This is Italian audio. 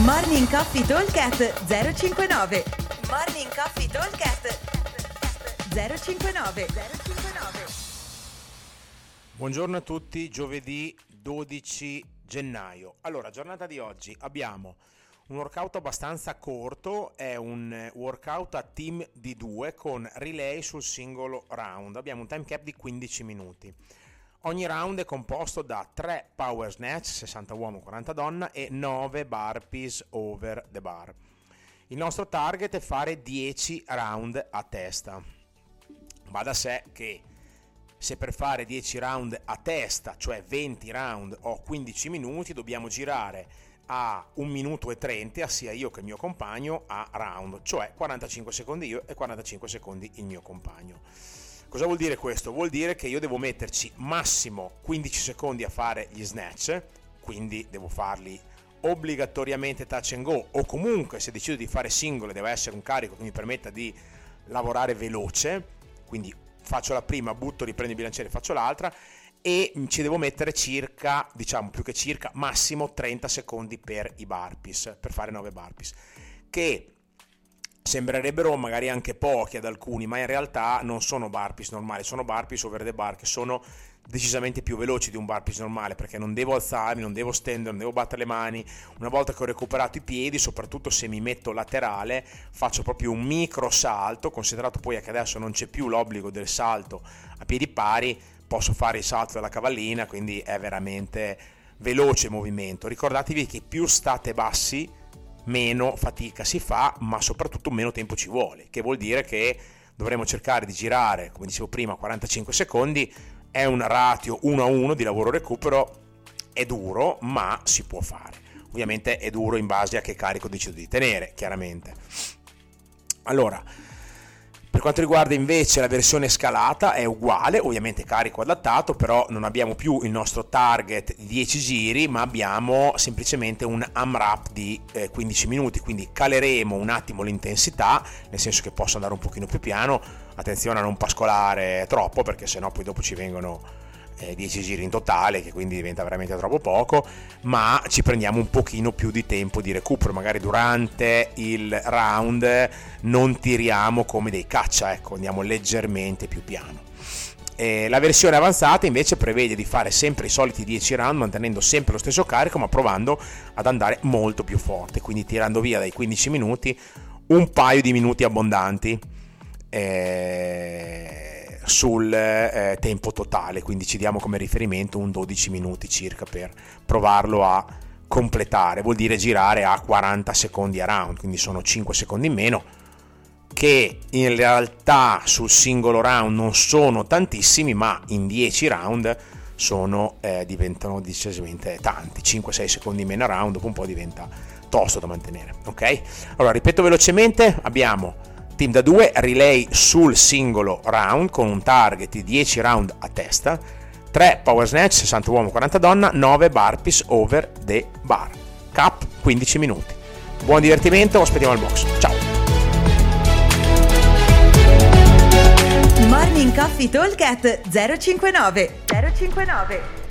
Morning Coffee Talkcast 059 Morning Coffee Talkcast 059 059 Buongiorno a tutti, giovedì 12 gennaio. Allora, giornata di oggi abbiamo un workout abbastanza corto, è un workout a team di due con relay sul singolo round. Abbiamo un time cap di 15 minuti. Ogni round è composto da 3 power snatch, 60 uomo, 40 donna, e 9 burpees over the bar. Il nostro target è fare 10 round a testa. Va da sé che se per fare 10 round a testa, cioè 20 round o 15 minuti, dobbiamo girare a 1 minuto e 30, sia io che il mio compagno, a round, cioè 45 secondi io e 45 secondi il mio compagno. Cosa vuol dire questo? Vuol dire che io devo metterci massimo 15 secondi a fare gli snatch, quindi devo farli obbligatoriamente touch and go o comunque se decido di fare singole deve essere un carico che mi permetta di lavorare veloce, quindi faccio la prima, butto, riprendo il bilanciere, faccio l'altra e ci devo mettere circa, diciamo più che circa, massimo 30 secondi per i burpees, per fare 9 burpees, che sembrerebbero magari anche pochi ad alcuni, ma in realtà non sono burpees normali, sono burpees over the bar che sono decisamente più veloci di un burpees normale perché non devo alzarmi, non devo stendere, non devo battere le mani. Una volta che ho recuperato i piedi, soprattutto se mi metto laterale, faccio proprio un micro salto, considerato poi che adesso non c'è più l'obbligo del salto a piedi pari, posso fare il salto della cavallina, quindi è veramente veloce il movimento. Ricordatevi che più state bassi, meno fatica si fa, ma soprattutto meno tempo ci vuole, che vuol dire che dovremo cercare di girare, come dicevo prima, 45 secondi, è un ratio 1 a 1 di lavoro recupero, è duro, ma si può fare. Ovviamente è duro in base a che carico decido di tenere, chiaramente. Allora, quanto riguarda invece la versione scalata è uguale, ovviamente carico adattato, però non abbiamo più il nostro target di 10 giri, ma abbiamo semplicemente un AMRAP di eh, 15 minuti, quindi caleremo un attimo l'intensità, nel senso che posso andare un pochino più piano, attenzione a non pascolare troppo perché sennò poi dopo ci vengono 10 eh, giri in totale, che quindi diventa veramente troppo poco, ma ci prendiamo un pochino più di tempo di recupero, magari durante il round non tiriamo come dei caccia, ecco, andiamo leggermente più piano. E la versione avanzata invece prevede di fare sempre i soliti 10 round mantenendo sempre lo stesso carico ma provando ad andare molto più forte, quindi tirando via dai 15 minuti un paio di minuti abbondanti. E sul eh, tempo totale, quindi ci diamo come riferimento un 12 minuti circa per provarlo a completare, vuol dire girare a 40 secondi a round, quindi sono 5 secondi in meno, che in realtà sul singolo round non sono tantissimi, ma in 10 round sono, eh, diventano decisamente tanti, 5-6 secondi in meno a round, dopo un po' diventa tosto da mantenere, ok? Allora, ripeto velocemente, abbiamo team da 2 relay sul singolo round con un target di 10 round a testa, 3 power snatch 60 uomo 40 donna, 9 burpees over the bar. Cap 15 minuti. Buon divertimento, aspettiamo al box. Ciao. Morning Coffee Talk 059 059